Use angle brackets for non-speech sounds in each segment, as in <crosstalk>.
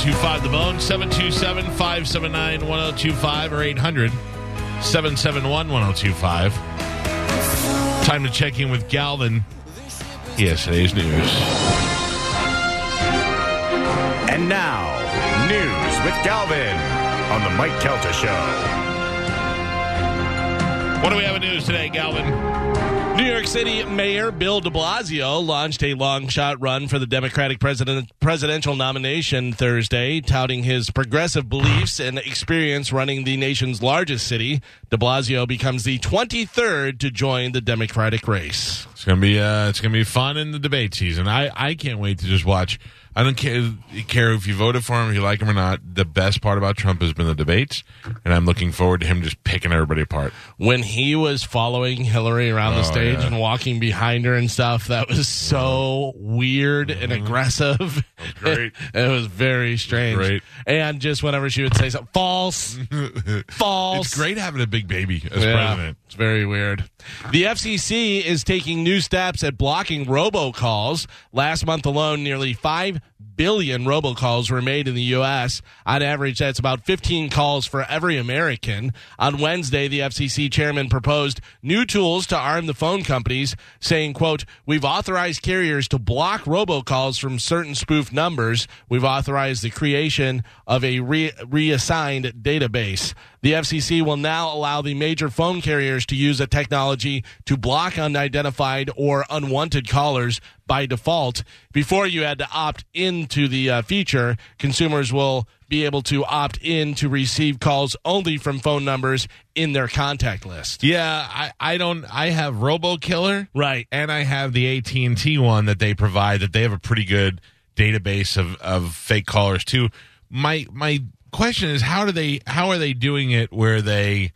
1025 The Bone, 727 579 1025 or 800 771 1025. Time to check in with Galvin. Yes, today's news. And now, news with Galvin on the Mike Calta Show. What do we have in news today, Galvin? New York City Mayor Bill de Blasio launched a long shot run for the Democratic president, presidential nomination Thursday, touting his progressive beliefs and experience running the nation's largest city. De Blasio becomes the 23rd to join the Democratic race. It's gonna be uh, it's gonna be fun in the debate season. I, I can't wait to just watch. I don't care care if you voted for him, if you like him or not. The best part about Trump has been the debates, and I'm looking forward to him just picking everybody apart. When he was following Hillary around the Oh, stage yeah. and walking behind her and stuff, that was so weird and mm-hmm. aggressive. great. <laughs> it was very strange. great. And just whenever she would say something, false, <laughs> false. It's great having a big baby as Yeah, president. It's very weird. The FCC is taking new steps at blocking robocalls. Last month alone, nearly 5 billion robocalls were made in the U.S. On average, that's about 15 calls for every American. On Wednesday, the FCC chairman proposed new tools to arm the phone companies, saying, quote, We've authorized carriers to block robocalls from certain spoof numbers. We've authorized the creation of a re- reassigned database. The FCC will now allow the major phone carriers to use a technology to block unidentified or unwanted callers by default. Before you had to opt into the uh, feature, consumers will be able to opt in to receive calls only from phone numbers in their contact list. Yeah, I, I don't. I have RoboKiller, Right. and I have the AT and T one that they provide. That they have a pretty good database of, of fake callers too. My my question is how do they how are they doing it where they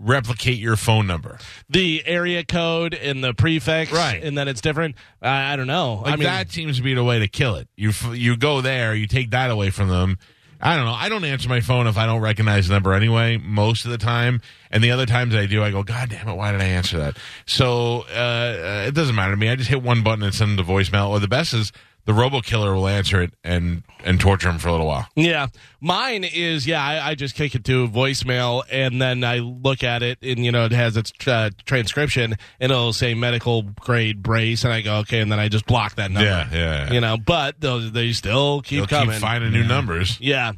replicate your phone number? The area code and the prefix, Right. and then it's different. I I don't know. Like I mean, that seems to be the way to kill it. You f- you go there, you take that away from them. I don't know. I don't answer my phone if I don't recognize the number anyway. Most of the time, and the other times I do, I go, God damn it, why did I answer that? So uh, uh, it doesn't matter to me. I just hit one button and send them to voicemail. Or the best is the robo killer will answer it and and torture him for a little while. Yeah, mine is yeah. I, I just kick it to voicemail and then I look at it and you know it has its uh, transcription and it'll say medical grade brace and I go okay and then I just block that number. Yeah, yeah, yeah. You know, but those they still keep They'll coming. keep finding new numbers. Yeah.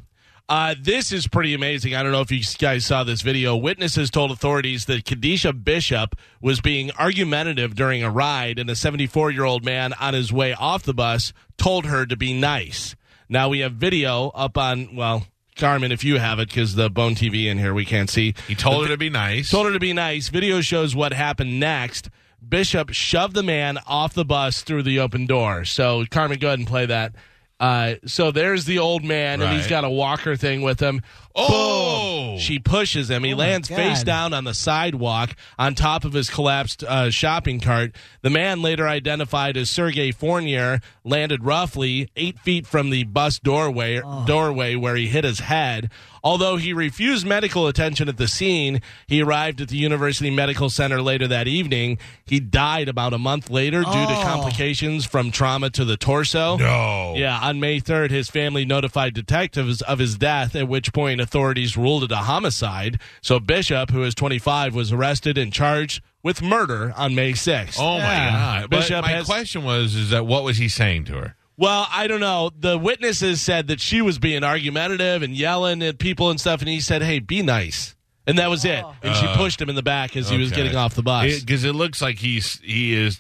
Uh, this is pretty amazing. I don't know if you guys saw this video. Witnesses told authorities that Cadesha Bishop was being argumentative during a ride, and a 74 year old man on his way off the bus told her to be nice. Now we have video up on, well, Carmen, if you have it, because the Bone TV in here we can't see. He told her to be nice. Told her to be nice. Video shows what happened next. Bishop shoved the man off the bus through the open door. So, Carmen, go ahead and play that. Uh, so there's the old man, and he's got a walker thing with him. Oh! Boom! She pushes him. He my lands face down on the sidewalk on top of his collapsed uh, shopping cart. The man, later identified as Sergey Fournier, landed roughly eight feet from the bus doorway, doorway where he hit his head. Although he refused medical attention at the scene, he arrived at the University Medical Center later that evening. He died about a month later due to Oh. complications from trauma to the torso. no. Yeah, on May 3rd, his family notified detectives of his death, at which point authorities ruled it a homicide. So Bishop, who is 25, was arrested and charged with murder on May 6th. Oh my Yeah. god! But Bishop my has- question was: Is that what was he saying to her? Well, I don't know. The witnesses said that she was being argumentative and yelling at people and stuff, and he said, hey, be nice. And that was it. And she uh, pushed him in the back as he was getting off the bus. because it, looks like he's he is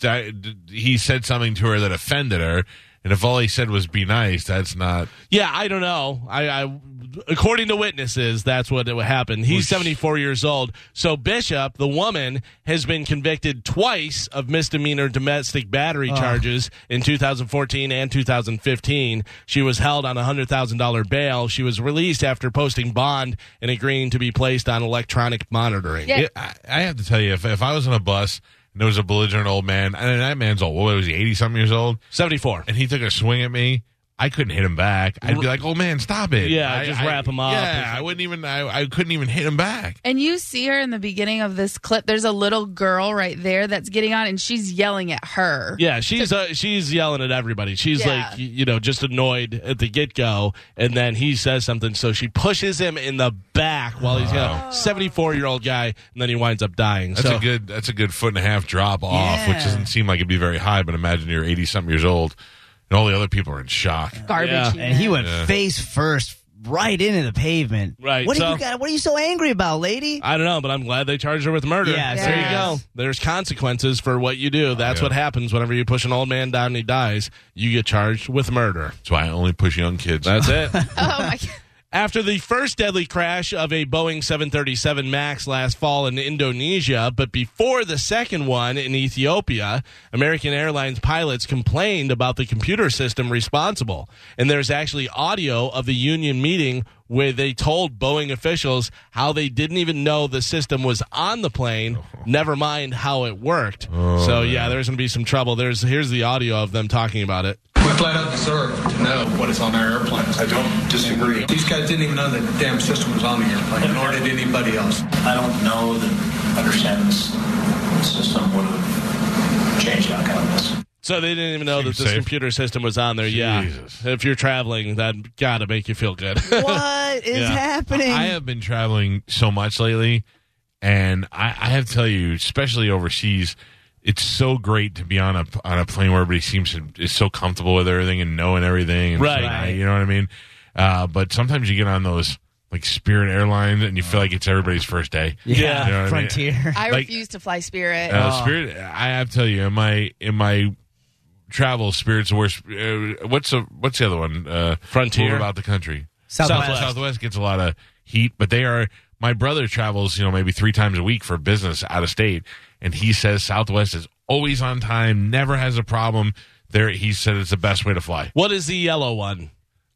he said something to her that offended her, and if all he said was "be nice," that's not. Yeah, I don't know. I, I according to witnesses, that's what it happened. He's 74 years old. So Bishop, the woman, has been convicted twice of misdemeanor domestic battery charges in 2014 and 2015. She was held on a $100,000 bail. She was released after posting bond and agreeing to be placed on electronic monitoring. Yeah. It- I, I have to tell you, if if I was on a bus and there was a belligerent old man, and that man's old, what was he, eighty something years old, 74. and he took a swing at me, I couldn't hit him back. I'd be like, "Oh man, stop it!" Yeah, I- just I- wrap him up Yeah, I wouldn't even. I, I couldn't even hit him back. And you see her in the beginning of this clip. There's a little girl right there that's getting on, and she's yelling at her. Yeah, she's uh, she's yelling at everybody. She's Yeah. like, you know, just annoyed at the get go, and then he says something, so she pushes him in the back while he's a seventy four year old guy, and then he winds up dying. That's so a good. That's a good foot and a half drop off, which Yeah. doesn't seem like it'd be very high. But imagine you're eighty something years old, and all the other people are in shock. Garbage. Yeah. And he went Yeah. face first right into the pavement. Right, What do so- you got? What are you so angry about, lady? I don't know, but I'm glad they charged her with murder. Yes, there you yes. go. There's consequences for what you do. That's Yeah. what happens whenever you push an old man down and he dies. You get charged with murder. That's why I only push young kids. That's it. <laughs> Oh my god. After the first deadly crash of a Boeing 737 MAX last fall in Indonesia, but before the second one in Ethiopia, American Airlines pilots complained about the computer system responsible. And there's actually audio of the union meeting where they told Boeing officials how they didn't even know the system was on the plane, never mind how it worked. Oh, so yeah, there's going to be some trouble. There's here's the audio of them talking about it. We flat out deserve to know what is on our airplanes. I don't disagree. These guys didn't even know that the damn system was on the airplane, nor did anybody else. I don't know that understanding this system would have changed the outcome of this. So they didn't even know that this safe. computer system was on there. Yeah. If you're traveling, that got to make you feel good. what is <laughs> Yeah. happening? I have been traveling so much lately, and I, I have to tell you, especially overseas, it's so great to be on a on a plane where everybody seems to is so comfortable with everything and knowing everything. And Right. so nice, you know what I mean? Uh, but sometimes you get on those like Spirit Airlines, and you feel like it's everybody's first day. yeah, <laughs> Yeah. You know what I mean? Frontier. <laughs> I Like- refuse to fly Spirit. Uh, Spirit, I have to tell you, in my in my travel, Spirit's the worst. Uh, what's the what's the other one? Uh, Frontier? about the country. Southwest. Southwest. Southwest gets a lot of heat, but they are. My brother travels, you know, maybe three times a week for business out of state, and he says Southwest is always on time, never has a problem. There, he said it's the best way to fly. what is the yellow one?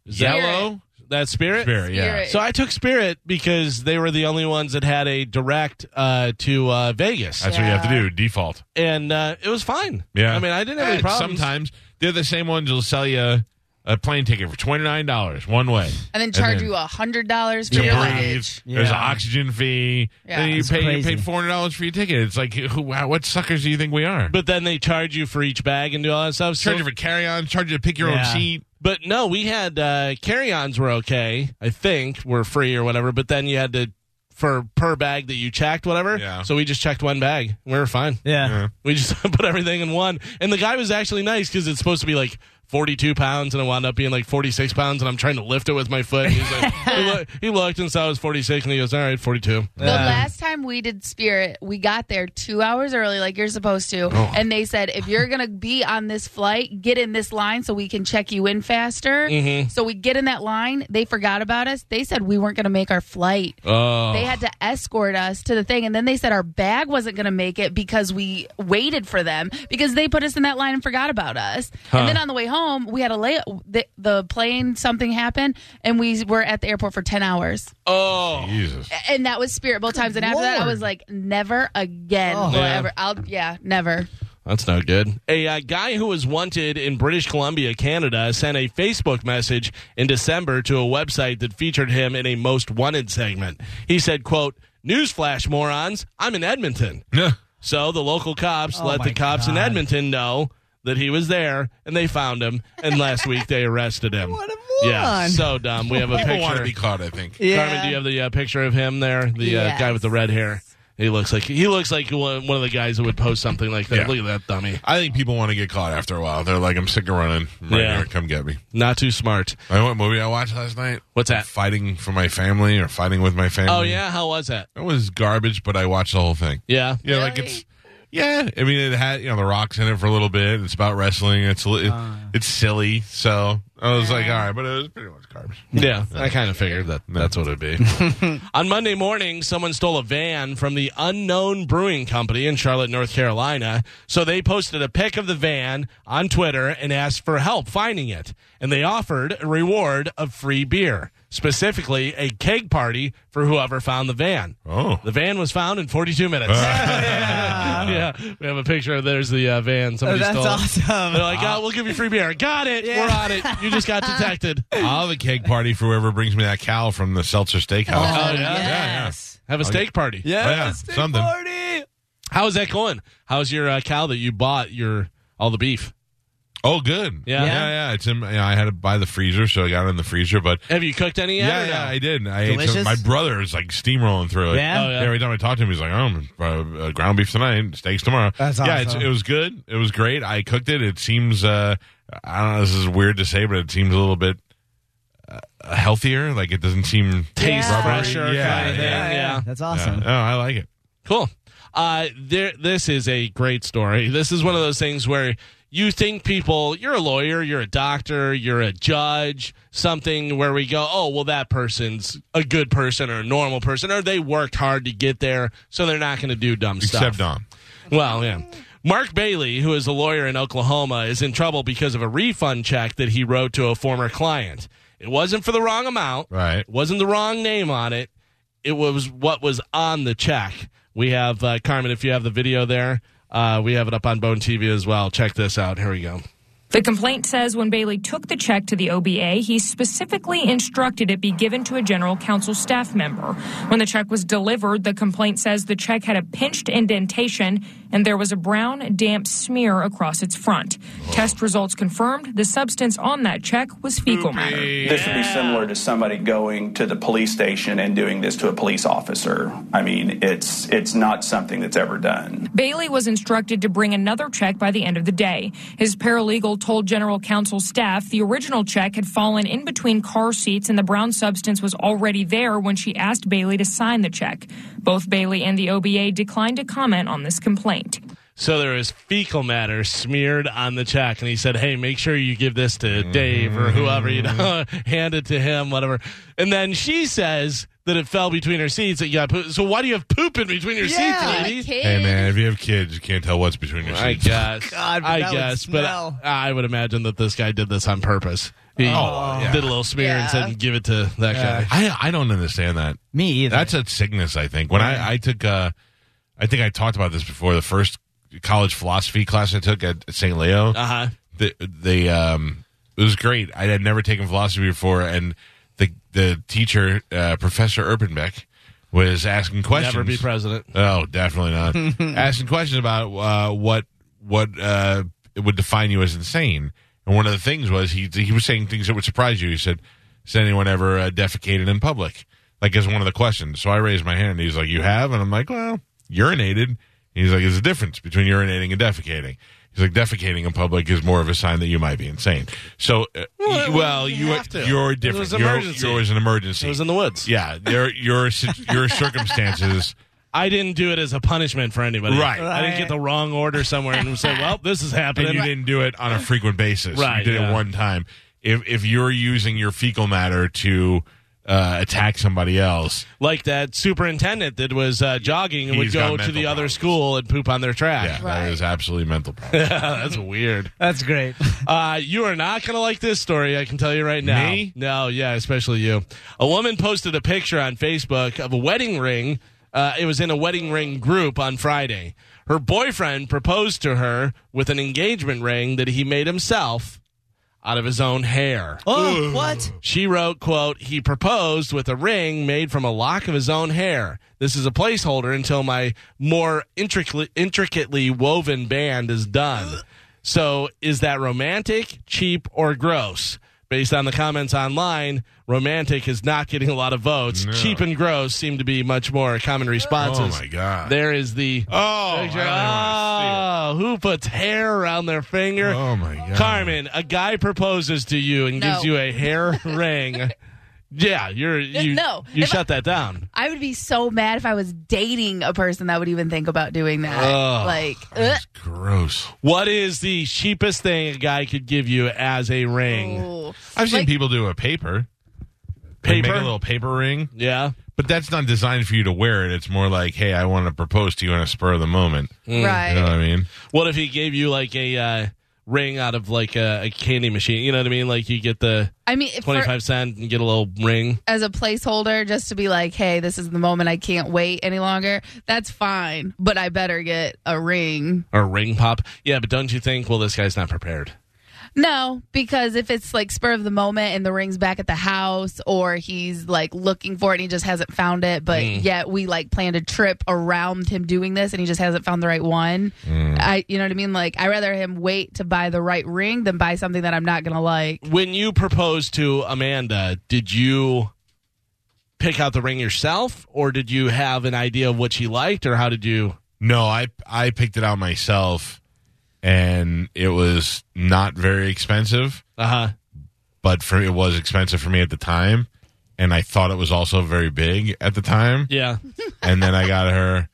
Is that- Yellow That Spirit? Spirit, yeah. Spirit. So I took Spirit because they were the only ones that had a direct uh, to uh, Vegas. That's what you have to do. Default. and uh, it was fine. Yeah. I mean, I didn't have any problems. Sometimes they're the same ones who'll sell you a plane ticket for twenty nine dollars one way, and then charge then- you a hundred dollars for to your breathe. luggage. There's an Yeah. oxygen fee. Yeah. then you It's pay you crazy. pay four hundred dollars for your ticket. It's like who, how, what suckers do you think we are? But then they charge you for each bag and do all that stuff. So- charge you for carry on, charge you to pick your Yeah. own seat. But no, we had uh, carry-ons were okay. I think were free or whatever. But then you had to for per bag that you checked, whatever. Yeah. So we just checked one bag. We were fine. yeah. We just <laughs> put everything in one. And the guy was actually nice because it's supposed to be like 42 pounds and it wound up being like 46 pounds and I'm trying to lift it with my foot. He's like, <laughs> he, look, he looked and saw it was 46 and he goes, all right, 42. The last time we did Spirit, we got there two hours early, like you're supposed to. Oh. And they said, if you're going to be on this flight, get in this line so we can check you in faster. Mm-hmm. So we get in that line. They forgot about us. They said we weren't going to make our flight. Oh. They had to escort us to the thing. And then they said our bag wasn't going to make it because we waited for them because they put us in that line and forgot about us. And then on the way home, we had a lay. The, the plane, something happened, and we were at the airport for 10 hours. oh. Jesus. And that was Spirit both times. And after that, I was like, never again. Oh. will I Yeah. ever. I'll, yeah, never. That's no good. A uh, guy who was wanted in British Columbia, Canada, sent a Facebook message in December to a website that featured him in a most wanted segment. He said, quote, Newsflash, morons, I'm in Edmonton. Yeah. So the local cops Oh let my the cops in God. Edmonton know that he was there, and they found him. And last week they arrested him. <laughs> What a Yeah, so dumb. We have a People want to picture. be caught. I think. Yeah. Carmen, do you have the uh, picture of him there? The uh, Yes. guy with the red hair. He looks like he looks like one one of the guys that would post something like that. Yeah. Look at that dummy. I think people want to get caught after a while. They're like, I'm sick of running. Right Yeah. here, come get me. Not too smart. I what movie I watched last night? What's that? Fighting for my family or fighting with my family. Oh yeah, how was that? It was garbage, but I watched the whole thing. Yeah. Yeah, like Really? it's yeah. I mean, it had you know the rocks in it for a little bit. It's about wrestling. It's li- uh. it's silly. So I was like, all right, but it was pretty much garbage. Yeah, I kind of figured that that's what it'd be. <laughs> On Monday morning, someone stole a van from the Unknown Brewing Company in Charlotte, North Carolina. So they posted a pic of the van on Twitter and asked for help finding it. And they offered a reward of free beer, specifically a keg party for whoever found the van. Oh, The van was found in 42 minutes. <laughs> yeah. yeah. We have a picture of there's the uh, van. Somebody That's stole. awesome. They're like, oh, we'll give you free beer. Got it. Yeah. We're on it. You just got <laughs> detected. I'll have a cake party for whoever brings me that cow from the Seltzer Steakhouse. Oh, yeah? yes. Have a steak party. Yes. Oh, yeah, steak something. Party. How's that going? How's your uh, cow that you bought? Your all the beef. Oh, good. Yeah. yeah, yeah. It's in. Yeah, I had to buy the freezer, so I got it in the freezer. But Have you cooked any yet? yeah, or no? yeah, I did. I ate some, Delicious? my brother is like steamrolling through it. Yeah? Oh, yeah. Every time I talk to him, he's like, "Oh, uh, uh, ground beef tonight, steaks tomorrow." That's awesome. yeah. It's, awesome. it was good. It was great. I cooked it. It seems. uh I don't know. This is weird to say, but it seems a little bit uh, healthier. Like it doesn't seem Taste Yeah. fresher Yeah, kind of thing. yeah, yeah. That's Yeah. awesome. Oh, I like it. Cool. Uh, there, this is a great story. This is one of those things where you think people, you're a lawyer, you're a doctor, you're a judge, something where we go, oh, well, that person's a good person or a normal person, or they worked hard to get there, so they're not going to do dumb Except stuff. Dom. Well, yeah. Mark Bailey, who is a lawyer in Oklahoma, is in trouble because of a refund check that he wrote to a former client. It wasn't for the wrong amount. Right. It wasn't the wrong name on it. It was what was on the check. We have uh, Carmen. If you have the video there, uh, we have it up on Bone TV as well. Check this out. Here we go. The complaint says when Bailey took the check to the OBA, he specifically instructed it be given to a general counsel staff member. When the check was delivered, the complaint says the check had a pinched indentation and there was a brown, damp smear across its front. Test results confirmed the substance on that check was fecal matter. This would be similar to somebody going to the police station and doing this to a police officer. I mean, it's it's not something that's ever done. Bailey was instructed to bring another check by the end of the day. His paralegal told general counsel staff the original check had fallen in between car seats and the brown substance was already there when she asked Bailey to sign the check. Both Bailey and the OBA declined to comment on this complaint. So there was fecal matter smeared on the check, and he said, "Hey, make sure you give this to Dave or whoever you know, <laughs> hand it to him, whatever." And then she says that it fell between her seats. That you got poop. So why do you have poop in between your Yeah. seats, lady? Hey man, if you have kids, you can't tell what's between your I seats. guess. <laughs> God, but I that would guess, but smell. I, I would imagine that this guy did this on purpose. He Oh, yeah. did a little smear and Yeah. said, "Give it to that guy." I I don't understand that. Me either. That's a sickness. I think when I I took uh, I think I talked about this before. The first college philosophy class I took at St. Leo, Uh huh. the the um it was great. I had never taken philosophy before, and the the teacher, uh, Professor Erpenbeck, was asking questions. Never be president. Oh, definitely not. <laughs> Asking questions about uh, what what uh, it would define you as insane. And one of the things was he he was saying things that would surprise you. He said, "Has anyone ever uh, defecated in public?" Like as one of the questions. So I raised my hand. and He's like, "You have?" And I'm like, "Well, urinated." He's like, "There's a difference between urinating and defecating." He's like, "Defecating in public is more of a sign that you might be insane." So, uh, Well, well, you you have to. you're It different. was an You're- emergency. yours an emergency. It was in the woods. yeah, your your your <laughs> circumstances. I didn't do it as a punishment for anybody. Right. I didn't get the wrong order somewhere and say, "Well, this is and happening." you didn't do it on a frequent basis. Right, You did yeah. it one time. If if you're using your fecal matter to uh, attack somebody else, like that superintendent that was uh, jogging and would He's got go to mental the other problems. school and poop on their yeah, track. that is absolutely mental <laughs> problem. That's weird. That's great. <laughs> Uh, you are not going to like this story. I can tell you right now. Me? No, yeah, especially you. A woman posted a picture on Facebook of a wedding ring. Uh, it was in a wedding ring group on Friday. Her boyfriend proposed to her with an engagement ring that he made himself out of his own hair. Oh, what? She wrote, quote, he proposed with a ring made from a lock of his own hair. This is a placeholder until my more intricately, intricately woven band is done. So is that romantic, cheap, or gross? Based on the comments online, romantic is not getting a lot of votes. No. Cheap and gross seem to be much more common responses. Oh my god! There is the oh, I don't even wanna Oh, who puts hair around their finger? oh my god! Carmen, a guy proposes to you and No. gives you a hair <laughs> ring. Yeah, you're you. No. you If shut that down. I would be so mad if I was dating a person that would even think about doing that. Ugh. like, ugh. Gross. What is the cheapest thing a guy could give you as a ring? Ooh. I've seen Like- people do a paper, They Paper? make a little paper ring, Yeah, but that's not designed for you to wear it. It's more like, hey, I want to propose to you on a spur of the moment. right. You know what I mean? What if he gave you like a uh, ring out of like a, a candy machine. You know what I mean? Like you get the I mean, twenty five cent and get a little ring. as a placeholder, just to be like, hey, this is the moment. I can't wait any longer. That's fine, but I better get a ring. Or ring pop. Yeah, but don't you think, well, this guy's not prepared? No, because if it's like spur of the moment and the ring's back at the house, or he's like looking for it and he just hasn't found it, but Mm. yet we like planned a trip around him doing this and he just hasn't found the right one. Mm. I, you know what I mean? Like, I rather him wait to buy the right ring than buy something that I'm not gonna like. When you proposed to Amanda, did you pick out the ring yourself or did you have an idea of what she liked or how did you No, I I picked it out myself, and it was not very expensive, uh-huh but for it was expensive for me at the time, and I thought it was also very big at the time. yeah <laughs> and then I got her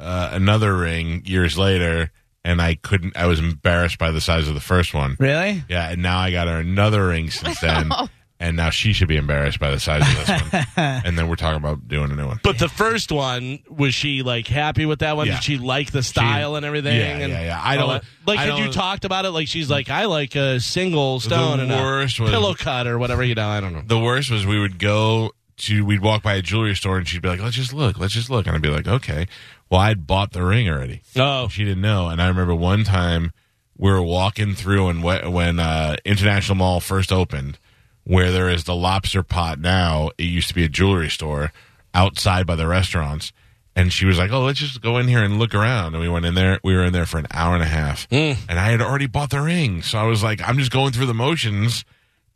uh, another ring years later, and I couldn't. I was embarrassed by the size of the first one. Really? Yeah, and now I got her another ring since then, <laughs> and now she should be embarrassed by the size of this one. <laughs> and then we're talking about doing a new one. But the first one, was she like happy with that one? Yeah. Did she like the style and everything? Yeah, and yeah, yeah. I all don't- that? like I had you don't- talked about it? Like she's like, I like a single stone and worst a was- pillow cut or whatever. You know, I don't know. The worst was we would go to we'd walk by a jewelry store, and she'd be like, "Let's just look, let's just look," and I'd be like, "Okay." Well, I'd bought the ring already. Oh, She didn't know, and I remember one time we were walking through, and wh- when uh, International Mall first opened, where there is the lobster pot now, it used to be a jewelry store outside by the restaurants. And she was like, "Oh, let's just go in here and look around." And we went in there. We were in there for an hour and a half, and I had already bought the ring, so I was like, "I'm just going through the motions."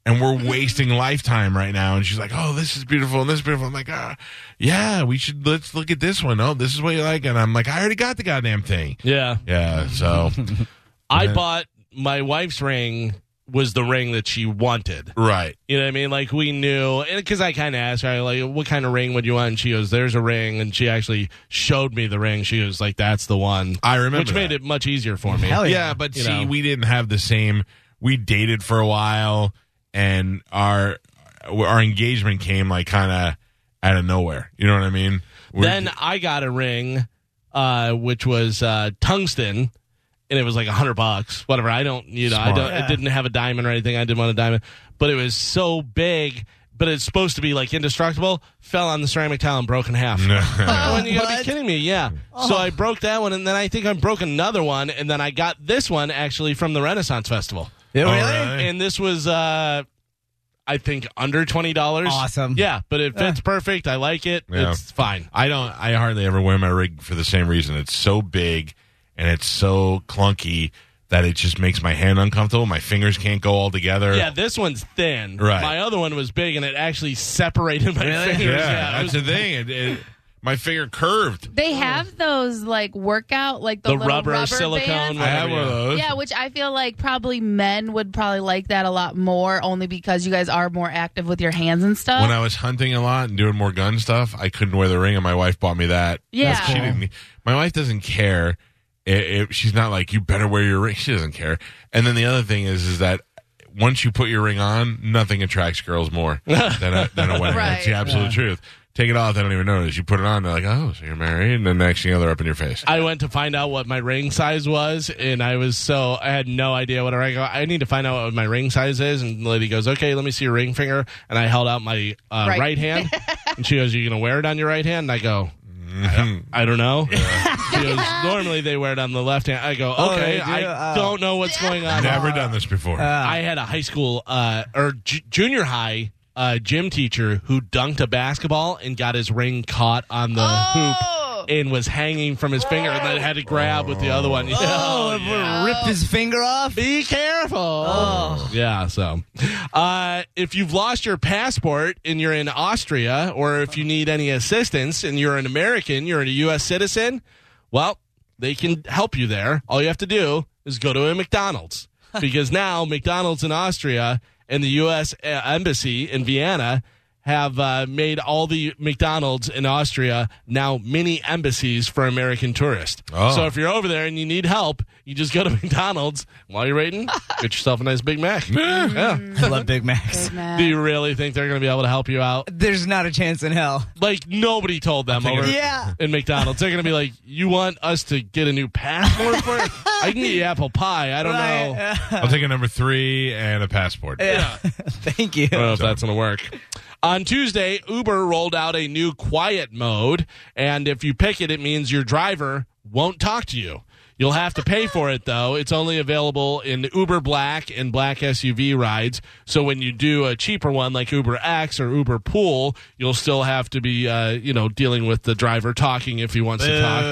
And we're wasting lifetime right now. And she's like, "Oh, this is beautiful, and this is beautiful." I'm like, ah, "Yeah, we should let's look at this one. Oh, this is what you like." And I'm like, "I already got the goddamn thing." yeah. Yeah, so <laughs> I bought my wife's ring. Was the ring that she wanted? right. You know what I mean? Like we knew, because I kind of asked her, like, "What kind of ring would you want?" And she goes, "There's a ring," and she actually showed me the ring. She was like, "That's the one," I remember which made it much easier for me. Hell Yeah, yeah. but You see, know. we didn't have the same. We dated for a while, and our our engagement came like kind of out of nowhere. You know what I mean? We're- Then I got a ring, uh, which was uh, tungsten, and it was like a hundred bucks, whatever. I don't, you know, I don't. It didn't have a diamond or anything. I didn't want a diamond, but it was so big. But it's supposed to be like indestructible. Fell on the ceramic tile and broke in half. <laughs> Oh, and you gotta be kidding me, yeah. So I broke that one, and then I think I broke another one, and then I got this one actually from the Renaissance Festival, Yeah, Oh, really? really? and this was, uh I think, under twenty dollars. Awesome. Yeah, but it fits perfect. I like it. Yeah. It's fine. I don't. I hardly ever wear my rig for the same reason. It's so big and it's so clunky that it just makes my hand uncomfortable. My fingers can't go all together. Yeah, this one's thin. Right. My other one was big, and it actually separated my Really? fingers. yeah, it that's was- the thing. It, it, my finger curved. They have those like workout, like the, the little rubber, silicone. bands. I have one of those. Yeah, which I feel like probably men would probably like that a lot more, only because you guys are more active with your hands and stuff. When I was hunting a lot and doing more gun stuff, I couldn't wear the ring, and my wife bought me that. Yeah. she didn't. My wife doesn't care. It, it, she's not like you better wear your ring. She doesn't care. And then the other thing is, is that once you put your ring on, nothing attracts girls more <laughs> than a, than a wedding. That's the Right. absolute truth. Take it off, they don't even notice. You put it on, they're like, "Oh, so you're married?" And then next thing you know, they're up in your face. I went to find out what my ring size was, and I was so I had no idea what a ring. I need to find out what my ring size is, and the lady goes, "Okay, let me see your ring finger." And I held out my uh, right. Right. hand, <laughs> and she goes, "Are you gonna wear it on your right hand?" And I go. I don't, I don't know. She <laughs> goes, Normally they wear it on the left hand. I go, Oh, okay, they do? I Oh. don't know what's going on. Never done this before. I had a high school uh, or j- junior high uh, gym teacher who dunked a basketball and got his ring caught on the Oh. Hoop and was hanging from his finger and then had to grab with the other one. Oh, yeah. ripped his finger off? Be careful. Oh. Yeah, so uh, if you've lost your passport and you're in Austria, or if you need any assistance and you're an American, you're a U.S. citizen, well, they can help you there. All you have to do is go to a McDonald's <laughs> because now McDonald's in Austria and the U.S. Embassy in Vienna have uh, made all the McDonald's in Austria now mini embassies for American tourists. Oh. So if you're over there and you need help, you just go to <laughs> McDonald's while you're waiting, get yourself a nice Big Mac. <laughs> Yeah. I love Big Macs. Big Mac. Do you really think they're going to be able to help you out? There's not a chance in hell. Like nobody told them over Yeah. in McDonald's. They're going to be like, "You want us to get a new passport for it? I can get you apple pie. I don't know. I'll take a number three and a passport. Yeah. <laughs> Thank you. I don't know if that's going to work. On Tuesday, Uber rolled out a new quiet mode, and if you pick it, it means your driver won't talk to you. You'll have to pay for it, though. It's only available in Uber Black and Black SUV rides. So when you do a cheaper one like Uber X or Uber Pool, you'll still have to be, uh, you know, dealing with the driver talking if he wants to talk.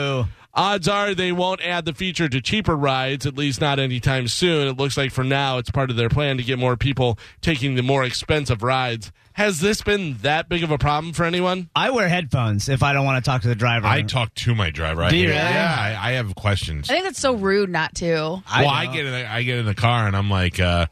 Boo. Odds are they won't add the feature to cheaper rides, at least not anytime soon. It looks like for now it's part of their plan to get more people taking the more expensive rides. Has this been that big of a problem for anyone? I wear headphones if I don't want to talk to the driver. I talk to my driver. I Do you really? Yeah, I, I have questions. I think that's so rude not to. I well, I know. get in the, I get in the car and I'm like, uh,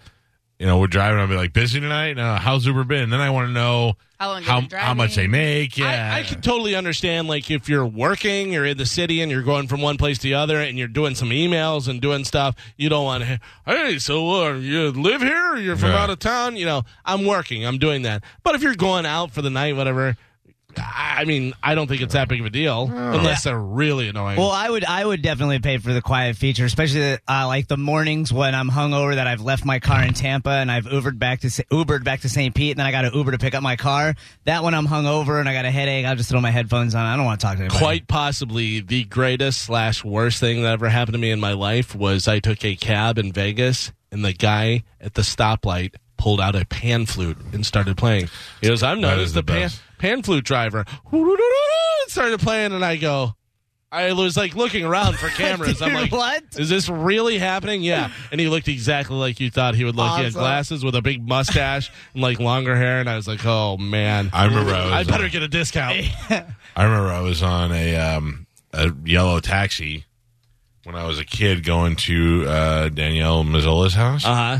you know, we're driving. I'll be like, busy tonight. No, how's Uber been? And then I want to know How long how, how much they make. Yeah, I, I can totally understand, like, if you're working, you're in the city and you're going from one place to the other and you're doing some emails and doing stuff, you don't want to, hey, so uh, you live here? Or you're from Yeah. out of town? You know, I'm working, I'm doing that. But if you're going out for the night, whatever, I mean, I don't think it's that big of a deal unless they're really annoying. Well, I would I would definitely pay for the quiet feature, especially uh, like the mornings when I'm hungover that I've left my car in Tampa and I've Ubered back to Ubered back to St. Pete and then I got to Uber to pick up my car. That when I'm hungover and I got a headache, I'll just throw my headphones on. I don't want to talk to anybody. Quite possibly the greatest slash worst thing that ever happened to me in my life was I took a cab in Vegas and the guy at the stoplight pulled out a pan flute and started playing. He goes, "I'm known as the the pan, pan flute driver." <laughs> Started playing, and I go. I was like looking around for <laughs> cameras. I'm Dude, like, what? Is this really happening? Yeah. And he looked exactly like you thought he would look. He had glasses with a big mustache <laughs> and like longer hair. And I was like, oh man, I remember I was, I better uh, get a discount. I remember I was on a um, a yellow taxi when I was a kid going to uh, Danielle Mazzola's house, Uh huh.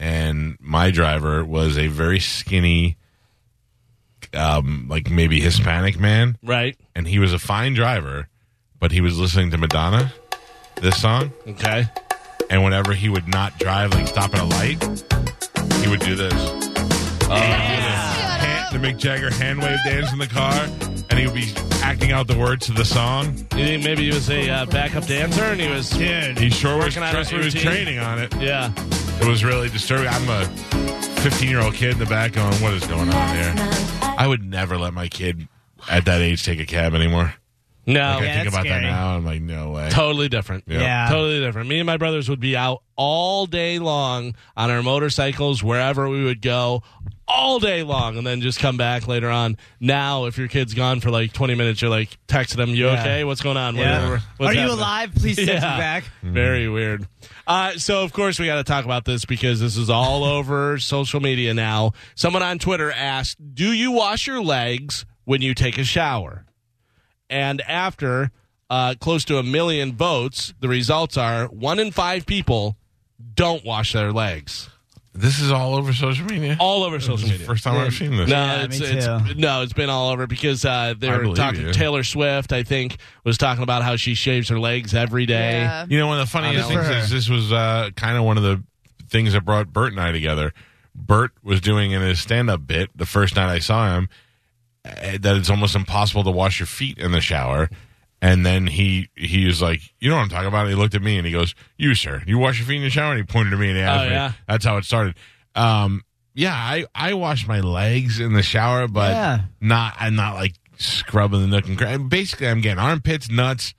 And my driver was a very skinny, um, like maybe Hispanic man, Right. and he was a fine driver, but he was listening to Madonna, this song, Okay. and whenever he would not drive, like stop at a light, he would do this. Hand, the Mick Jagger hand wave dance in the car, and he would be acting out the words to the song. You think maybe he was a uh, backup dancer and he was Dude, he sure was, Working on his he was routine. training on it. Yeah. It was really disturbing. I'm a 15 year old kid in the back going, "What is going on here?" I would never let my kid at that age take a cab anymore. No. Like, I Yeah, think about scary. that now. I'm like, no way. Totally different. Yeah. Yeah. Totally different. Me and my brothers would be out all day long on our motorcycles, wherever we would go, all day long, and then just come back later on. Now, if your kid's gone for like 20 minutes, you're like texting them, You Yeah. okay? What's going on? Yeah. Whatever. What's Are you alive? Please text Yeah. me back. Very weird. Uh, so, of course, we got to talk about this because this is all <laughs> over social media now. Someone on Twitter asked, Do you wash your legs when you take a shower? And after uh, close to a million votes, the results are one in five people don't wash their legs. This is all over social media. All over This social is the media. First time I've seen this. No, Yeah, it's, me it's too. no, it's been all over because uh, they I were believe talking. you. Taylor Swift, I think, was talking about how she shaves her legs every day. Yeah. You know, one of the funniest I know. things is this was uh, kind of one of the things that brought Bert and I together. Bert was doing in his stand-up bit the first night I saw him that it's almost impossible to wash your feet in the shower. And then he he was like, "You know what I'm talking about?" And he looked at me and he goes, "You sir, you wash your feet in the shower?" And he pointed at me and he asked Oh, me. That's how it started. Um, yeah, I I wash my legs in the shower, but Yeah. not I'm not like scrubbing the nook and cranny. Basically, I'm getting armpits, nuts,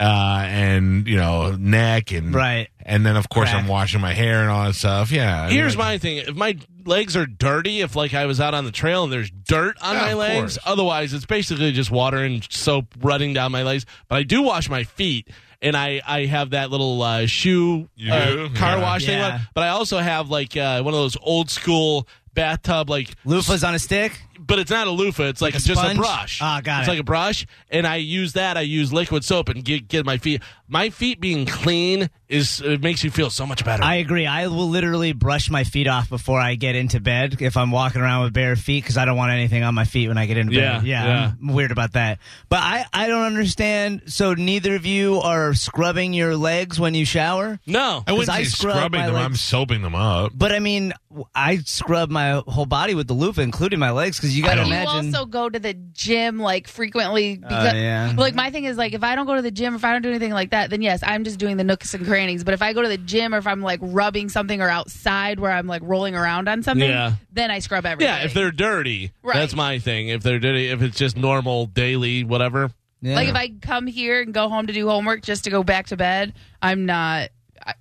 uh, and you know neck and Right. and then of course Crack. I'm washing my hair and all that stuff. Yeah. Here's I my thing: if my legs are dirty, if like I was out on the trail and there's dirt on Yeah, my of legs, course. otherwise it's basically just water and soap running down my legs. But I do wash my feet, and I I have that little uh, shoe You uh, do? car Yeah. wash thing. Yeah. But I also have like uh, one of those old school bathtub like Loofah's on a stick. But it's not a loofah. It's like, Like a just a brush. Ah, got it's it. like a brush, and I use that. I use liquid soap and get get my feet. My feet being clean is it makes you feel so much better. I agree. I will literally brush my feet off before I get into bed if I'm walking around with bare feet because I don't want anything on my feet when I get into Yeah, bed. Yeah, yeah. I'm weird about that. But I, I don't understand. So neither of you are scrubbing your legs when you shower? no, I wouldn't I say scrub scrubbing my them. I'm soaping them up. But I mean, I scrub my whole body with the loofah, including my legs, because you got to don't- You imagine. also go to the gym like frequently uh, because yeah. like my thing is like if I don't go to the gym if I don't do anything like that then yes I'm just doing the nooks and crannies but if I go to the gym or if I'm like rubbing something or outside where I'm like rolling around on something Yeah. then I scrub everything. yeah, if they're dirty, Right. that's my thing. If they're dirty, if it's just normal daily whatever. Yeah. like if I come here and go home to do homework just to go back to bed I'm not I-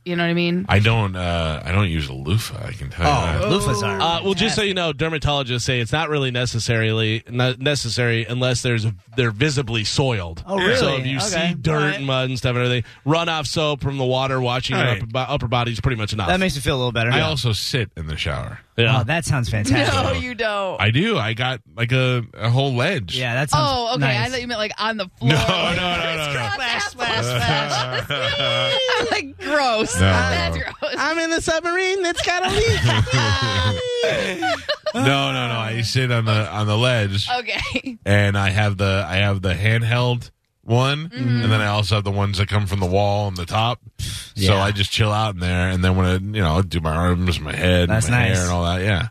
you know what I mean? I don't. Uh, I don't use a loofah. I can tell you that. oh, loofahs are. Uh, well, just so you know, dermatologists say it's not really necessarily not necessary unless there's they're visibly soiled. Oh, really? So if you Okay. see dirt All right. and mud and stuff and everything, run off soap from the water, washing your All right. upper, bo- upper body is pretty much enough. that makes me feel a little better. I also sit in the shower. yeah. Oh, that sounds fantastic. No, you don't. I do. I got like a, a whole ledge. Yeah, that sounds oh, okay. I nice. thought you meant like on the floor. No, like, no, no, no, no. Splash, splash, splash. I'm like gross. No. That's gross. I'm in the submarine that's got a leak. <laughs> No, no, no. I sit on the on the ledge, okay. and I have the I have the handheld one, Mm-hmm. and then I also have the ones that come from the wall on the top. So I just chill out in there, and then when I you know do my arms, my head, That's my nice. hair, and all that. Yeah.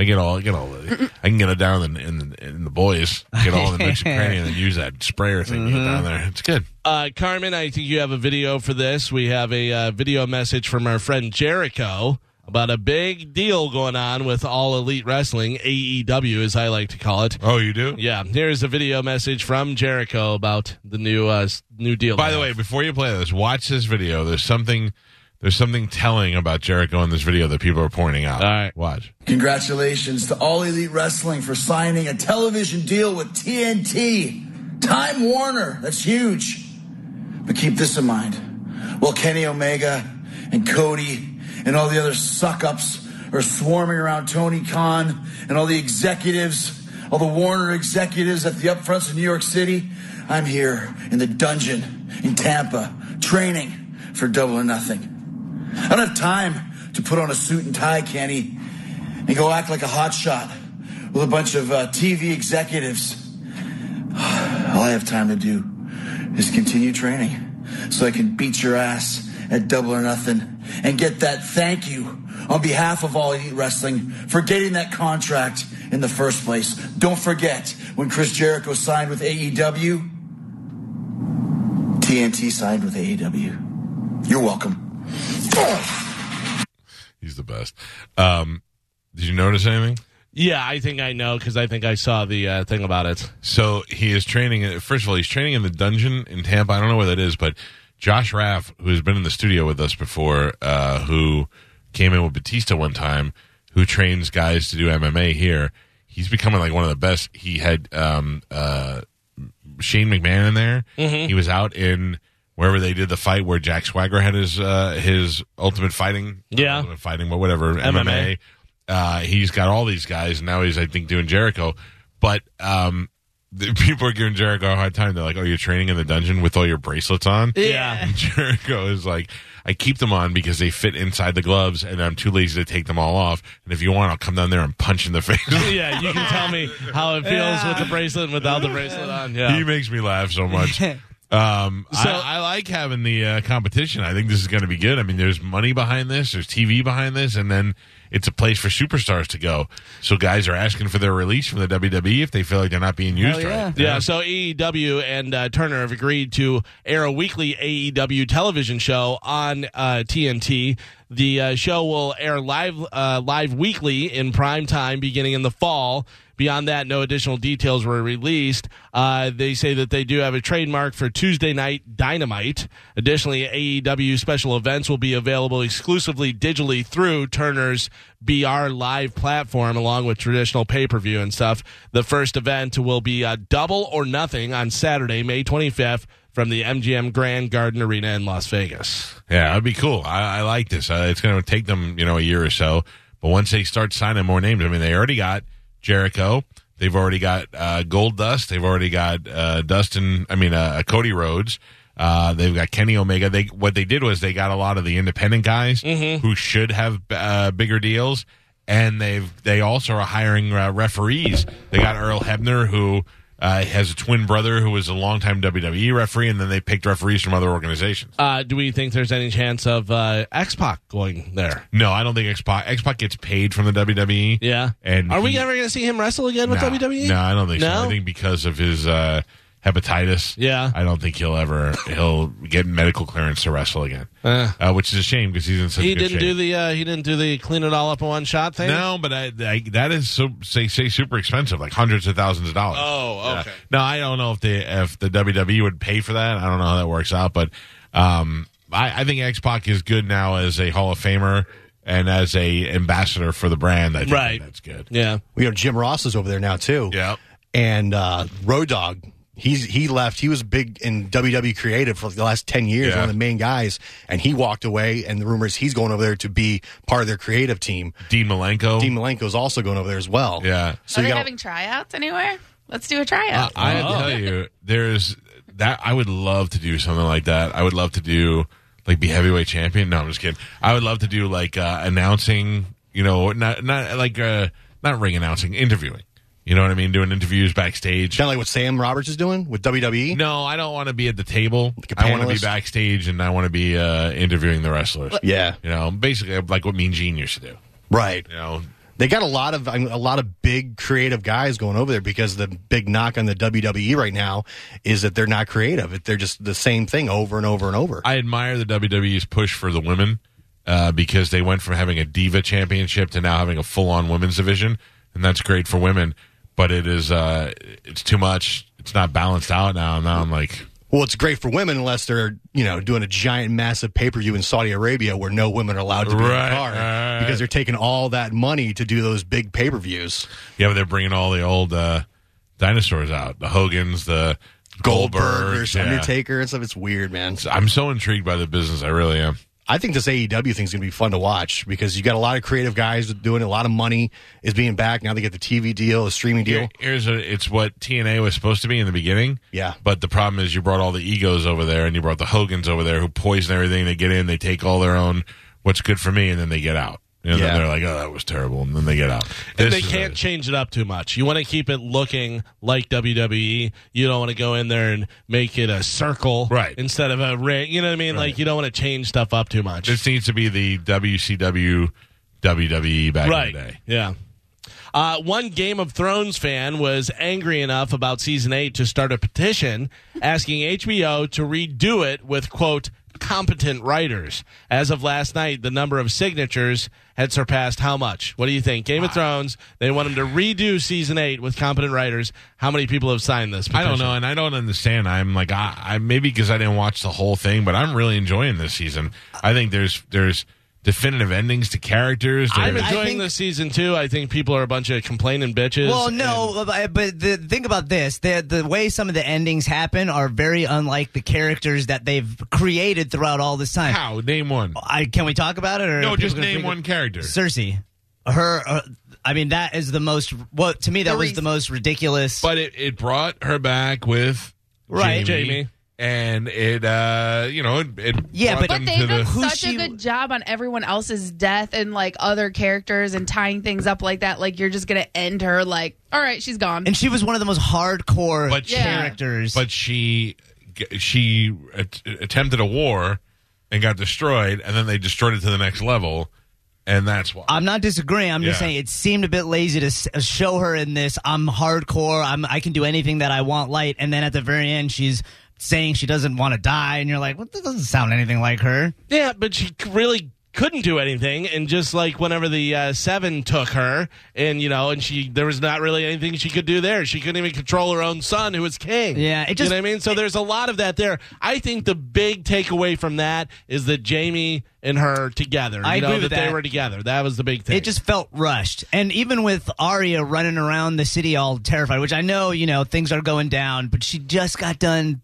I get all, I get all, the, I can get it down in, in, in the boys, get all the <laughs> nooks and crannies, and then use that sprayer thing to get down there. It's good. Uh, Carmen, I think you have a video for this. We have a uh, video message from our friend Jericho about a big deal going on with All Elite Wrestling, AEW, as I like to call it. Oh, you do? Yeah, here's a video message from Jericho about the new uh, new deal. By they the way, before you play this, watch this video. There's something, there's something telling about Jericho in this video that people are pointing out. All right. watch. Congratulations to All Elite Wrestling for signing a television deal with TNT. Time Warner, that's huge. But keep this in mind. While Kenny Omega and Cody and all the other suck ups are swarming around Tony Khan and all the executives, all the Warner executives at the upfronts in New York City, I'm here in the dungeon in Tampa training for double or nothing. I don't have time to put on a suit and tie, Kenny, and go act like a hotshot with a bunch of uh, TV executives. <sighs> All I have time to do is continue training so I can beat your ass at double or nothing and get that thank you on behalf of All Elite Wrestling for getting that contract in the first place. Don't forget when Chris Jericho signed with AEW, TNT signed with AEW. You're welcome. He's the best. Um, did you notice anything? yeah, I think I know because I think I saw the uh, thing about it. So he is training. First of all, he's training in the dungeon in Tampa. I don't know where that is, but Josh Raff, who has been in the studio with us before, uh, who came in with Batista one time, who trains guys to do MMA here. He's becoming like one of the best. He had um, uh, Shane McMahon in there. He was out in wherever they did the fight where Jack Swagger had his uh, his ultimate fighting, Yeah. ultimate fighting, but whatever MMA. MMA. Uh, he's got all these guys, and now he's I think doing Jericho. But um, the, <laughs> people are giving Jericho a hard time. They're like, "Oh, you're training in the dungeon with all your bracelets on." Yeah. And <laughs> Jericho is like, "I keep them on because they fit inside the gloves, and I'm too lazy to take them all off. And if you want, I'll come down there and punch in the <laughs> face." yeah, you can tell me how it feels with the bracelet and without the bracelet on. Yeah. He makes me laugh so much. Um, So- I, I like having the uh, competition. I think this is going to be good. I mean, there's money behind this, there's TV behind this, and then it's a place for superstars to go. So guys are asking for their release from the WWE if they feel like they're not being used yeah. right. Yeah, so AEW and uh, Turner have agreed to air a weekly AEW television show on uh, TNT. The uh, show will air live uh, live weekly in prime time beginning in the fall. Beyond that, no additional details were released. Uh, they say that they do have a trademark for Tuesday Night Dynamite. Additionally, AEW special events will be available exclusively digitally through Turner's BR Live platform, along with traditional pay per view and stuff. The first event will be a Double or Nothing on Saturday, May 25th, from the MGM Grand Garden Arena in Las Vegas. Yeah, that'd be cool. I, I like this. Uh, it's going to take them, you know, a year or so. But once they start signing more names, I mean, they already got Jericho. They've already got uh, Goldust. They've already got uh, Dustin. I mean, uh, Cody Rhodes. Uh, they've got Kenny Omega. They what they did was they got a lot of the independent guys who should have uh, bigger deals, and they've they also are hiring uh, referees. They got Earl Hebner who. Uh, has a twin brother who was a longtime WWE referee, and then they picked referees from other organizations. Uh, do we think there's any chance of uh, X Pac going there? No, I don't think X Pac X Pac gets paid from the WWE. Yeah. and Are we ever going to see him wrestle again with No. WWE? No, I don't think No? so. I think because of his uh, hepatitis, Yeah. I don't think he'll ever he'll get medical clearance to wrestle again, Uh. uh, which is a shame because he's in such he good didn't shape. do the uh, he didn't do the clean it all up in one shot thing. no, but I, I, that is so say say super expensive, like hundreds of thousands of dollars. Oh, Yeah. okay. No, I don't know if the if the WWE would pay for that. I don't know how that works out, but um, I, I think X Pac is good now as a Hall of Famer and as a ambassador for the brand. I think Right. that's good. Yeah. You know, Jim Ross is over there now too. Yeah. And uh, Road Dog, he's he left. He was big in WWE creative for the last ten years, Yeah. one of the main guys, and he walked away. And the rumors he's going over there to be part of their creative team. Dean Malenko. Dean Malenko's also going over there as well. yeah. So Are you they got having tryouts anywhere? Let's do a Uh, tryout. I have to tell you, there's that. I would love to do something like that. I would love to do like be heavyweight champion. No, I'm just kidding. I would love to do like uh, announcing. You know, not not like uh, not ring announcing, interviewing. You know what I mean? Doing interviews backstage. kind of like what Sam Roberts is doing with? WWE. No, I don't want to be at the table. a I want to be backstage, and I want to be uh, interviewing the wrestlers. Yeah, You know, basically like what Mean Gene used to do. right. You know, They got a lot of a lot of big creative guys going over there because the big knock on the WWE right now is that they're not creative. They're just the same thing over and over and over. I admire the WWE's push for the women uh, because they went from having a diva championship to now having a full-on women's division, and that's great for women. But it is uh, it's too much. It's not balanced out now. Now I'm like, Well, it's great for women unless they're you know doing a giant, massive pay per view in Saudi Arabia where no women are allowed to be in the car right. because they're taking all that money to do those big pay per views. yeah, but they're bringing all the old uh, dinosaurs out, the Hogans, the Goldbergers, Goldbergs, yeah. Undertaker, and stuff. It's weird, man. I'm so intrigued by the business. I really am. I think this AEW thing is going to be fun to watch because you got a lot of creative guys doing it. A lot of money is being back. Now they get the TV deal, the streaming deal. Here's a, it's what TNA was supposed to be in the beginning. Yeah. But the problem is you brought all the egos over there and you brought the Hogans over there who poison everything. They get in, they take all their own what's good for me, and then they get out. Know, Yeah. then they're like, oh, that was terrible, and then they get out. And This they can't change it up too much. You want to keep it looking like WWE. You don't want to go in there and make it a circle Right. instead of a ring. You know what I mean? Like you don't want to change stuff up too much. this needs to be the WCW WWE back right. in the day. Yeah. Uh, one Game of Thrones fan was angry enough about season eight to start a petition asking HBO to redo it with, quote, competent writers. As of last night, the number of signatures had surpassed how much? What do you think? Game of ah. Thrones, they want them to redo season eight with competent writers. How many people have signed this? I don't know, and I don't understand. I'm like, I, I maybe because I didn't watch the whole thing, but I'm really enjoying this season. I think there's there's definitive endings to characters. I'm There's- enjoying think- this season too. I think people are a bunch of complaining bitches. Well, no, but, but the think about this: the the way some of the endings happen are very unlike the characters that they've created throughout all this time. how name one. I can we talk about it or No, just name one character. Cersei, her. Uh, I mean, that is the most. Well, to me, that was the most ridiculous. But it, it brought her back with Right, Jaime, Jaime. And it uh you know it, it Yeah, but- But they've done the, Who such she- a good job on everyone else's death and like other characters and tying things up like that. Like you're just gonna end her like, all right, she's gone. and she was one of the most hardcore But- Yeah. characters. but she she at- attempted a war and got destroyed, and then they destroyed it to the next level, and that's why. I'm not disagreeing. I'm just Yeah. saying it seemed a bit lazy to s- uh, show her in this. I'm hardcore. I'm I can do anything that I want light. And then at the very end, she's saying she doesn't want to die, and you're like, well, that doesn't sound anything like her. Yeah, but she really couldn't do anything, and just like whenever the uh, seven took her, and you know, and she there was not really anything she could do there. She couldn't even control her own son, who was king. Yeah, it you just- know what I mean. So there's a lot of that there. I think the big takeaway from that is that Jaime and her together. I you know, with that they were together. That was the big thing. It just felt rushed. And even with Arya running around the city all terrified, which I know, you know, things are going down, but she just got done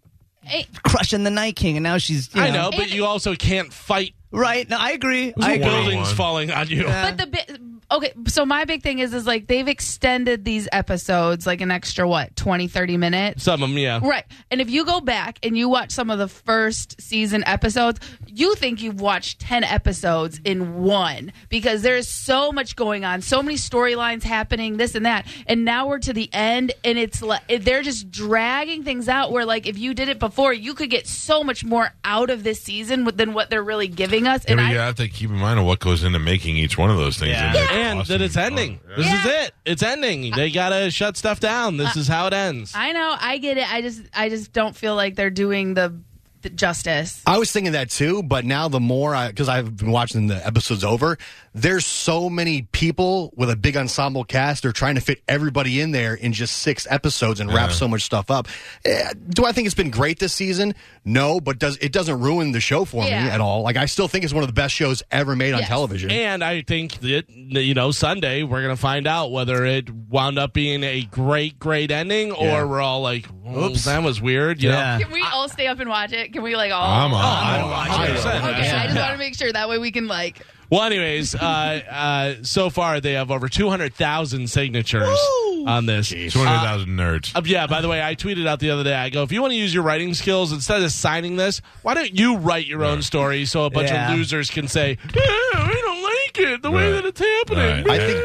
Hey, crushing the Night King, and now she's. You I know, but And- you also can't fight Right? No, I agree. I agree. buildings falling on you. but the bi- okay, so my big thing is is like they've extended these episodes like an extra what, 20 30 minutes. Some of them, yeah. Right. And if you go back and you watch some of the first season episodes, you think you've watched 10 episodes in one because there's so much going on, so many storylines happening, this and that. And now we're to the end and it's like they're just dragging things out where like if you did it before, you could get so much more out of this season than what they're really giving us. Yeah, And but I, you have to keep in mind of what goes into making each one of those things. Yeah. And it's And costing that it's ending. Oh, yeah. This is it. It's ending. They gotta shut stuff down. This is how it ends. I know, I get it. I just I just don't feel like they're doing the, the justice. I was thinking that too, but now the more I, because I've been watching the episodes over, there's so many people with a big ensemble cast. They're trying to fit everybody in there in just six episodes and wrap Yeah. so much stuff up. Eh, Do I think it's been great this season? No, but does it doesn't ruin the show for Yeah. me at all? Like I still think it's one of the best shows ever made on television. And I think that you know Sunday we're gonna find out whether it wound up being a great, great ending, or Yeah. we're all like, "Oops, Oops. that was weird." You Yeah. know? Can we all stay up and watch it? Can we like all? I'm on. I I'm watch on. Okay, I just want to make sure that way we can like. Well, anyways, uh, uh, so far they have over two hundred thousand signatures on this. Two hundred thousand nerds. Uh, yeah, by the way, I tweeted out the other day. I go, if you want to use your writing skills instead of signing this, why don't you write your own story so a bunch Yeah. of losers can say, yeah, I don't like it the way Right. that it's happening. Right. I think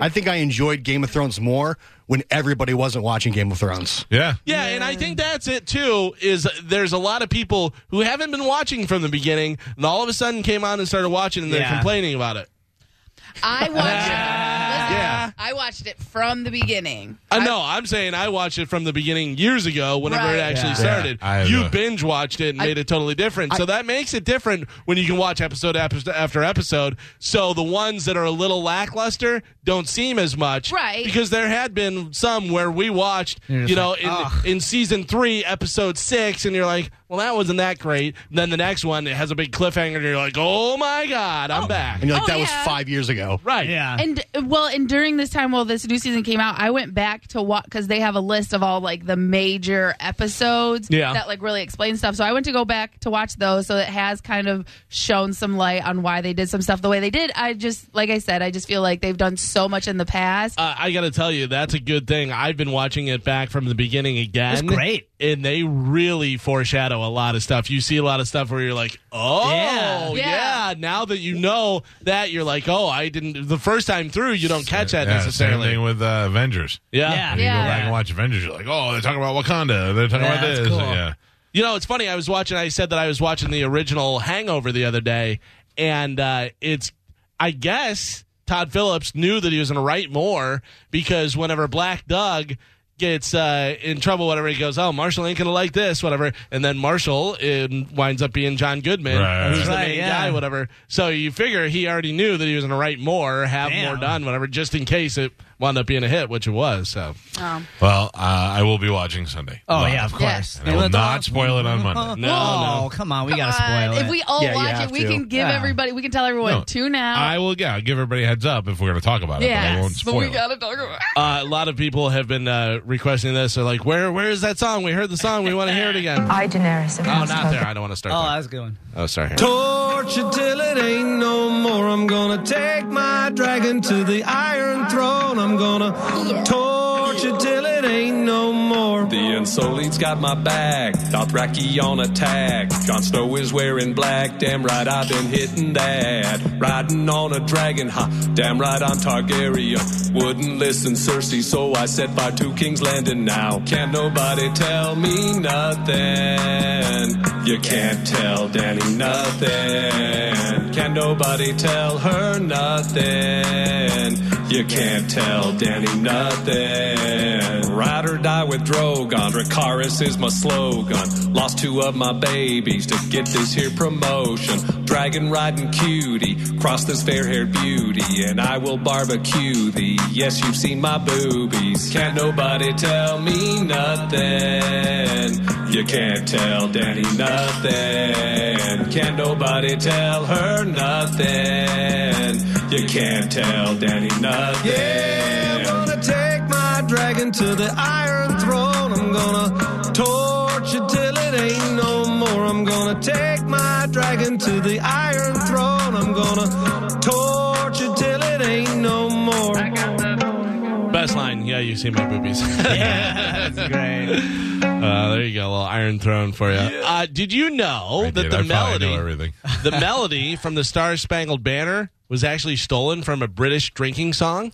I think I enjoyed Game of Thrones more when everybody wasn't watching Game of Thrones. Yeah. Yeah, and I think that's it too. Is there's a lot of people who haven't been watching from the beginning, and all of a sudden came on and started watching, and they're Yeah. complaining about it. I watched. listen, <laughs> Yeah. I watched it from the beginning. Uh, I know. I'm saying I watched it from the beginning years ago, whenever Right. it actually Yeah. started. Yeah, I you a- binge watched it and made it totally different. so that makes it different when you can watch episode after after episode. So the ones that are a little lackluster don't seem as much, Right. Because there had been some where we watched, You're just you know, like, in "Ugh." in season three, episode six, and you're like, well, that wasn't that great. And then the next one it has a big cliffhanger, and you're like, oh my god, I'm oh. back. And you're like, Oh, that was yeah. five years ago. Right. Yeah. And well, and during this time while this new season came out, I went back to watch because they have a list of all like the major episodes Yeah. that like really explain stuff. So I went to go back to watch those. So it has kind of shown some light on why they did some stuff the way they did. I just, like I said, I just feel like they've done so much in the past. Uh, I got to tell you, that's a good thing. I've been watching it back from the beginning again. It's great. And they really foreshadow a lot of stuff. You see a lot of stuff where you're like, oh, yeah. Yeah. Yeah. Now that you know that, you're like, oh, I didn't. The first time through, you don't catch that Yeah, necessarily. Same thing with uh, Avengers. yeah. Yeah. When you go back and watch Avengers, you're like, oh, they're talking about Wakanda. They're talking Yeah, about this. cool. Yeah. You know, it's funny. I was watching. I said that I was watching the original Hangover the other day, and uh, it's. I guess Todd Phillips knew that he was going to write more because whenever Black Doug gets uh, in trouble, whatever, he goes, "Oh, Marshall ain't gonna like this, whatever," and then Marshall uh, winds up being John Goodman, Right. who's the main yeah. guy, whatever. So you figure he already knew that he was going to write more, have Damn. more done, whatever, just in case it wound up being a hit, which it was. So Um, Well, uh, I will be watching Sunday. Oh Live. yeah, of course. And I will not spoil it on Monday. <laughs> No, oh, no. come on, we come gotta on. spoil it. If we all Yeah, watch it, we to. can give Yeah. everybody, we can tell everyone, No. tune out. I will. Yeah, I'll give everybody a heads up if we're going to talk about it. but I yeah, won't but we gotta talk about it. Uh, a lot of people have been uh, requesting this. They're like, "Where, where is that song? We heard the song. We want to hear it again." <laughs> I, Daenerys. Oh, not spoken. there. I don't want to start. oh, there. that's a good one. Oh, sorry. Torch it till it ain't no more. I'm gonna take my dragon to the Iron Throne. I'm gonna torch it till it ain't no more. The Unsullied's got my back. Dothraki on attack. Jon Snow is wearing black. Damn right, I've been hitting that. Riding on a dragon, huh? Damn right, I'm Targaryen. Wouldn't listen, Cersei, so I set fire to King's Landing now. Can't nobody tell me nothing. You can't tell Dany nothing. Can nobody tell her nothing? You can't tell Dany nothing. Ride or die with Drogon. Dracarys is my slogan. Lost two of my babies to get this here promotion. Dragon riding cutie. Cross this fair haired beauty. And I will barbecue thee. Yes, you've seen my boobies. Can't nobody tell me nothing. You can't tell Dany nothing. Can't nobody tell her nothing. You can't tell Dany nothing. Yeah, dragon to the Iron Throne. I'm gonna torch it till it ain't no more. I'm gonna take my dragon to the Iron Throne. I'm gonna torch it till it ain't no more. Best line. Yeah, you see my boobies. <laughs> yeah, that's <laughs> great. Uh, there you go, a little Iron Throne for you. Uh, did you know I that did. the I melody, know everything. <laughs> the melody from the Star Spangled Banner, was actually stolen from a British drinking song?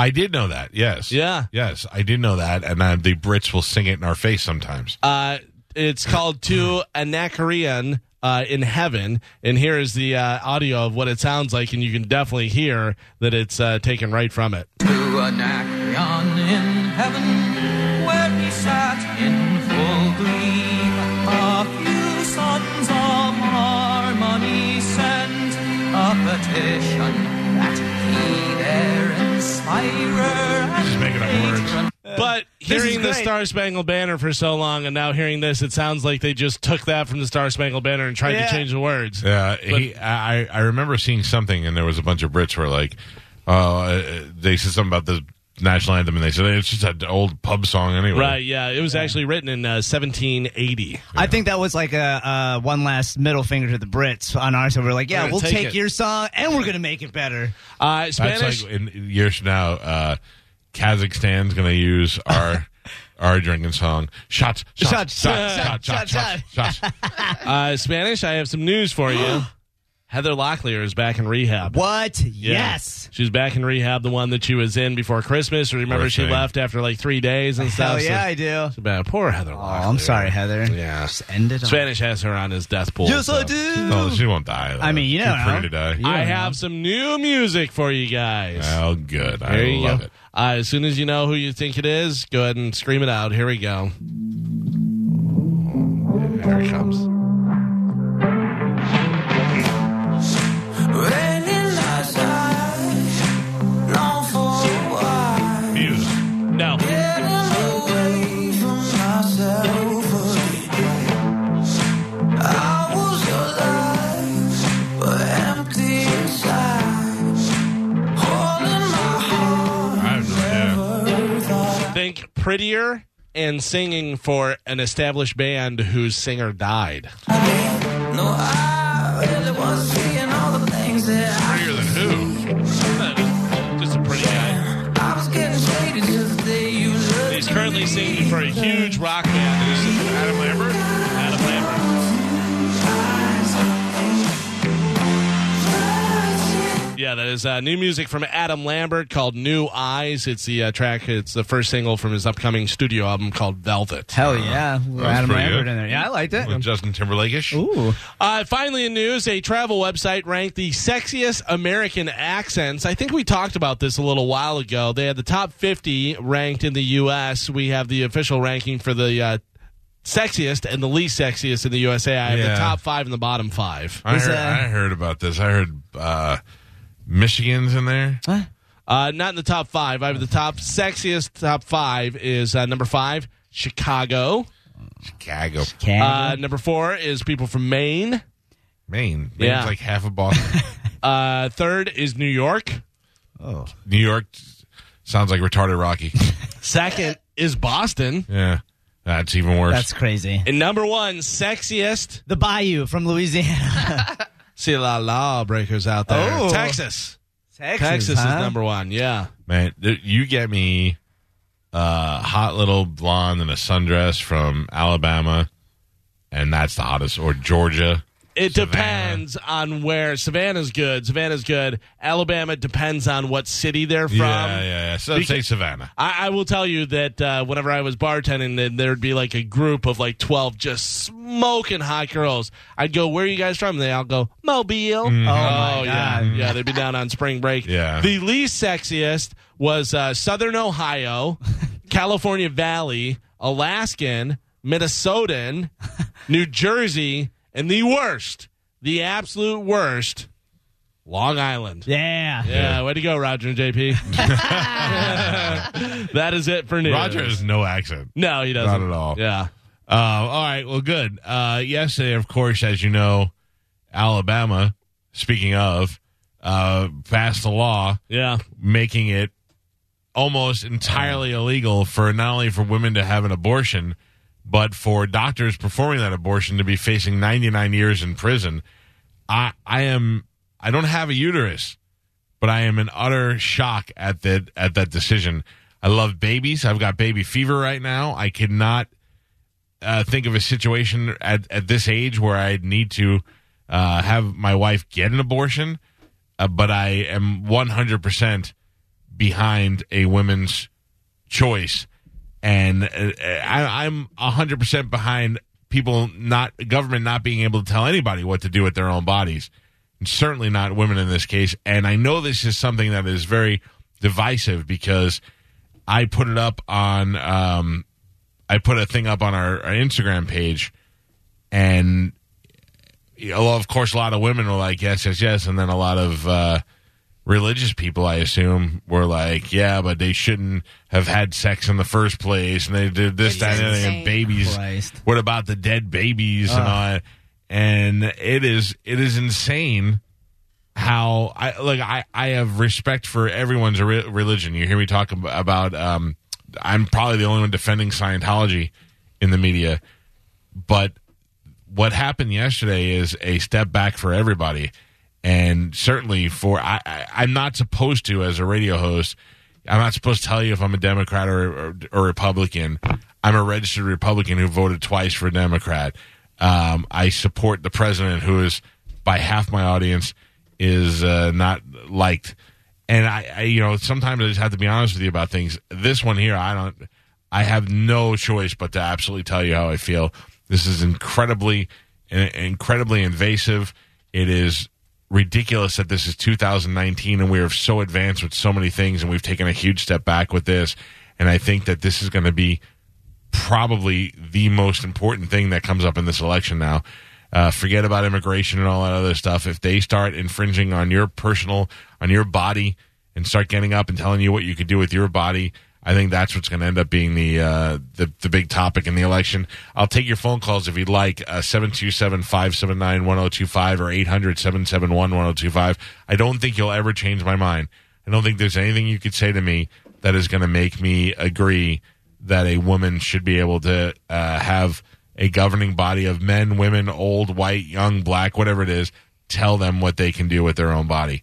I did know that. Yes. Yeah. Yes, I did know that, and uh, the Brits will sing it in our face sometimes. Uh, it's called "To Anacreon uh, in Heaven," and here is the uh, audio of what it sounds like, and you can definitely hear that it's uh, taken right from it. to Anacreon in heaven, where he sat in full glee. A few sons of harmony sent a petition that he their inspirer Just making up words. But hearing the. Star Spangled Banner for so long, and now hearing this, it sounds like they just took that from the Star Spangled Banner and tried Yeah. to change the words. Yeah, he, I I remember seeing something, and there was a bunch of Brits were like, uh, they said something about the national anthem, and they said it's just an old pub song anyway. Right? Yeah, it was actually written in uh, 1780. I think that was like a uh, one last middle finger to the Brits on our side. We're like, yeah, gonna we'll take take, it. your song and we're gonna make it better. Uh, That's Spanish. like in years from now, uh, Kazakhstan's going to use our <laughs> our drinking song. Shots, shots, Shots, shots, shot, shots, shot, shots, shots, shots. uh, Spanish. I have some news for you. <gasps> Heather Locklear is back in rehab. What? Yeah. Yes. She's back in rehab, the one that she was in before Christmas. Remember, Poor she thing. left after like three days and stuff. Hell so- yeah, I do. so bad. Poor Heather Oh, Locklear. I'm sorry, Heather. Yeah. Just end it. all. Spanish has her on his death pool. Yes, I so. do. No, she won't die. though. I mean, you She's don't free know. to die. You I don't have some new music for you guys. Oh, good. I There you love go. it. Uh, as soon as you know who you think it is, go ahead and scream it out. Here we go. Here it comes. Prettier and singing for an established band whose singer died. No, I really was seeing all the things that Prettier than who? Just a pretty guy. I was getting shaded just the day you He's currently singing for a huge rock band. Adam Lambert? Yeah, that is uh, new music from Adam Lambert called "New Eyes." It's the uh, track. It's the first single from his upcoming studio album called "Velvet." Hell yeah, That's Adam Lambert good. in there. Yeah, I liked it. With Justin Timberlake-ish? Ooh, Uh, finally, in news, a travel website ranked the sexiest American accents. I think we talked about this a little while ago. They had the top 50 ranked in the U.S. We have the official ranking for the uh, sexiest and the least sexiest in the USA. I have Yeah. the top five and the bottom five. I heard, uh, I heard about this. I heard uh, Michigan's in there. Uh, not in the top five. I have the top sexiest top five is uh, number five, Chicago. Chicago. Uh, number four is people from Maine. Maine. Maine's Yeah. like half of Boston. <laughs> Uh, third is New York. Oh, New York sounds like retarded Rocky. <laughs> Second is Boston. Yeah. That's even worse. that's crazy. And number one, sexiest. The Bayou from Louisiana. <laughs> See a lot of lawbreakers out there. Oh. Texas. Texas, Texas huh? is number one. Yeah. Man, you get me a hot little blonde in a sundress from Alabama, and that's the hottest. Or Georgia. It Savannah. depends on where Savannah's good. Savannah's good. Alabama depends on what city they're from. Yeah, yeah, yeah. So say Savannah. I, I will tell you that uh, whenever I was bartending, then there'd be like a group of like twelve just smoking hot girls. I'd go, "Where are you guys from?" They all go, "Mobile." Oh, my yeah, God. yeah. They'd be down on spring break. Yeah. The least sexiest was uh, Southern Ohio, <laughs> California Valley, Alaskan, Minnesotan, New Jersey, and the worst, the absolute worst, Long Island. yeah. Yeah, way to go, Roger and JP. <laughs> <laughs> that is it for news. Roger has no accent. no, he doesn't. Not at all. Yeah, Uh, all right, well, good. Uh, yesterday, of course, as you know, Alabama, speaking of, uh, passed a law yeah, making it almost entirely illegal for not only for women to have an abortion, but for doctors performing that abortion to be facing 99 years in prison. I, I am, I don't have a uterus, but I am in utter shock at that, at that decision. I love babies. I've got baby fever right now. I cannot uh, think of a situation at, at this age where I'd need to uh, have my wife get an abortion, uh, but I am 100% behind a woman's choice. And uh, I, I'm 100% behind people not, government not being able to tell anybody what to do with their own bodies. And certainly not women in this case. And I know this is something that is very divisive because I put it up on, um, I put a thing up on our, our Instagram page, and you know, of course, a lot of women were like, yes, yes, yes. And then a lot of uh, religious people, I assume, were like, yeah, but they shouldn't have had sex in the first place. And they did this, that, and, the other, and babies. Christ. What about the dead babies and all? And it is, it is insane how I like I, I have respect for everyone's re- religion. You hear me talk about um, I'm probably the only one defending Scientology in the media, but what happened yesterday is a step back for everybody, and certainly for I, I I'm not supposed to as a radio host. I'm not supposed to tell you if I'm a Democrat or, or Republican. I'm a registered Republican who voted twice for a Democrat. Um, I support the president, who is by half my audience is uh, not liked. And I, I, you know, sometimes I just have to be honest with you about things. This one here, I don't. I have no choice but to absolutely tell you how I feel. This is incredibly, incredibly invasive. It is ridiculous that this is 2019 and we are so advanced with so many things and we've taken a huge step back with this. And I think that this is going to be probably the most important thing that comes up in this election now. Uh, forget about immigration and all that other stuff. If they start infringing on your personal, on your body, and start getting up and telling you what you could do with your body, I think that's what's going to end up being the, uh, the the big topic in the election. I'll take your phone calls if you'd like. Uh, Seven two seven five seven nine one zero two five or 800-771-1025. I don't think you'll ever change my mind. I don't think there's anything you could say to me that is going to make me agree that a woman should be able to uh, have a governing body of men, women, old, white, young, black, whatever it is, tell them what they can do with their own body.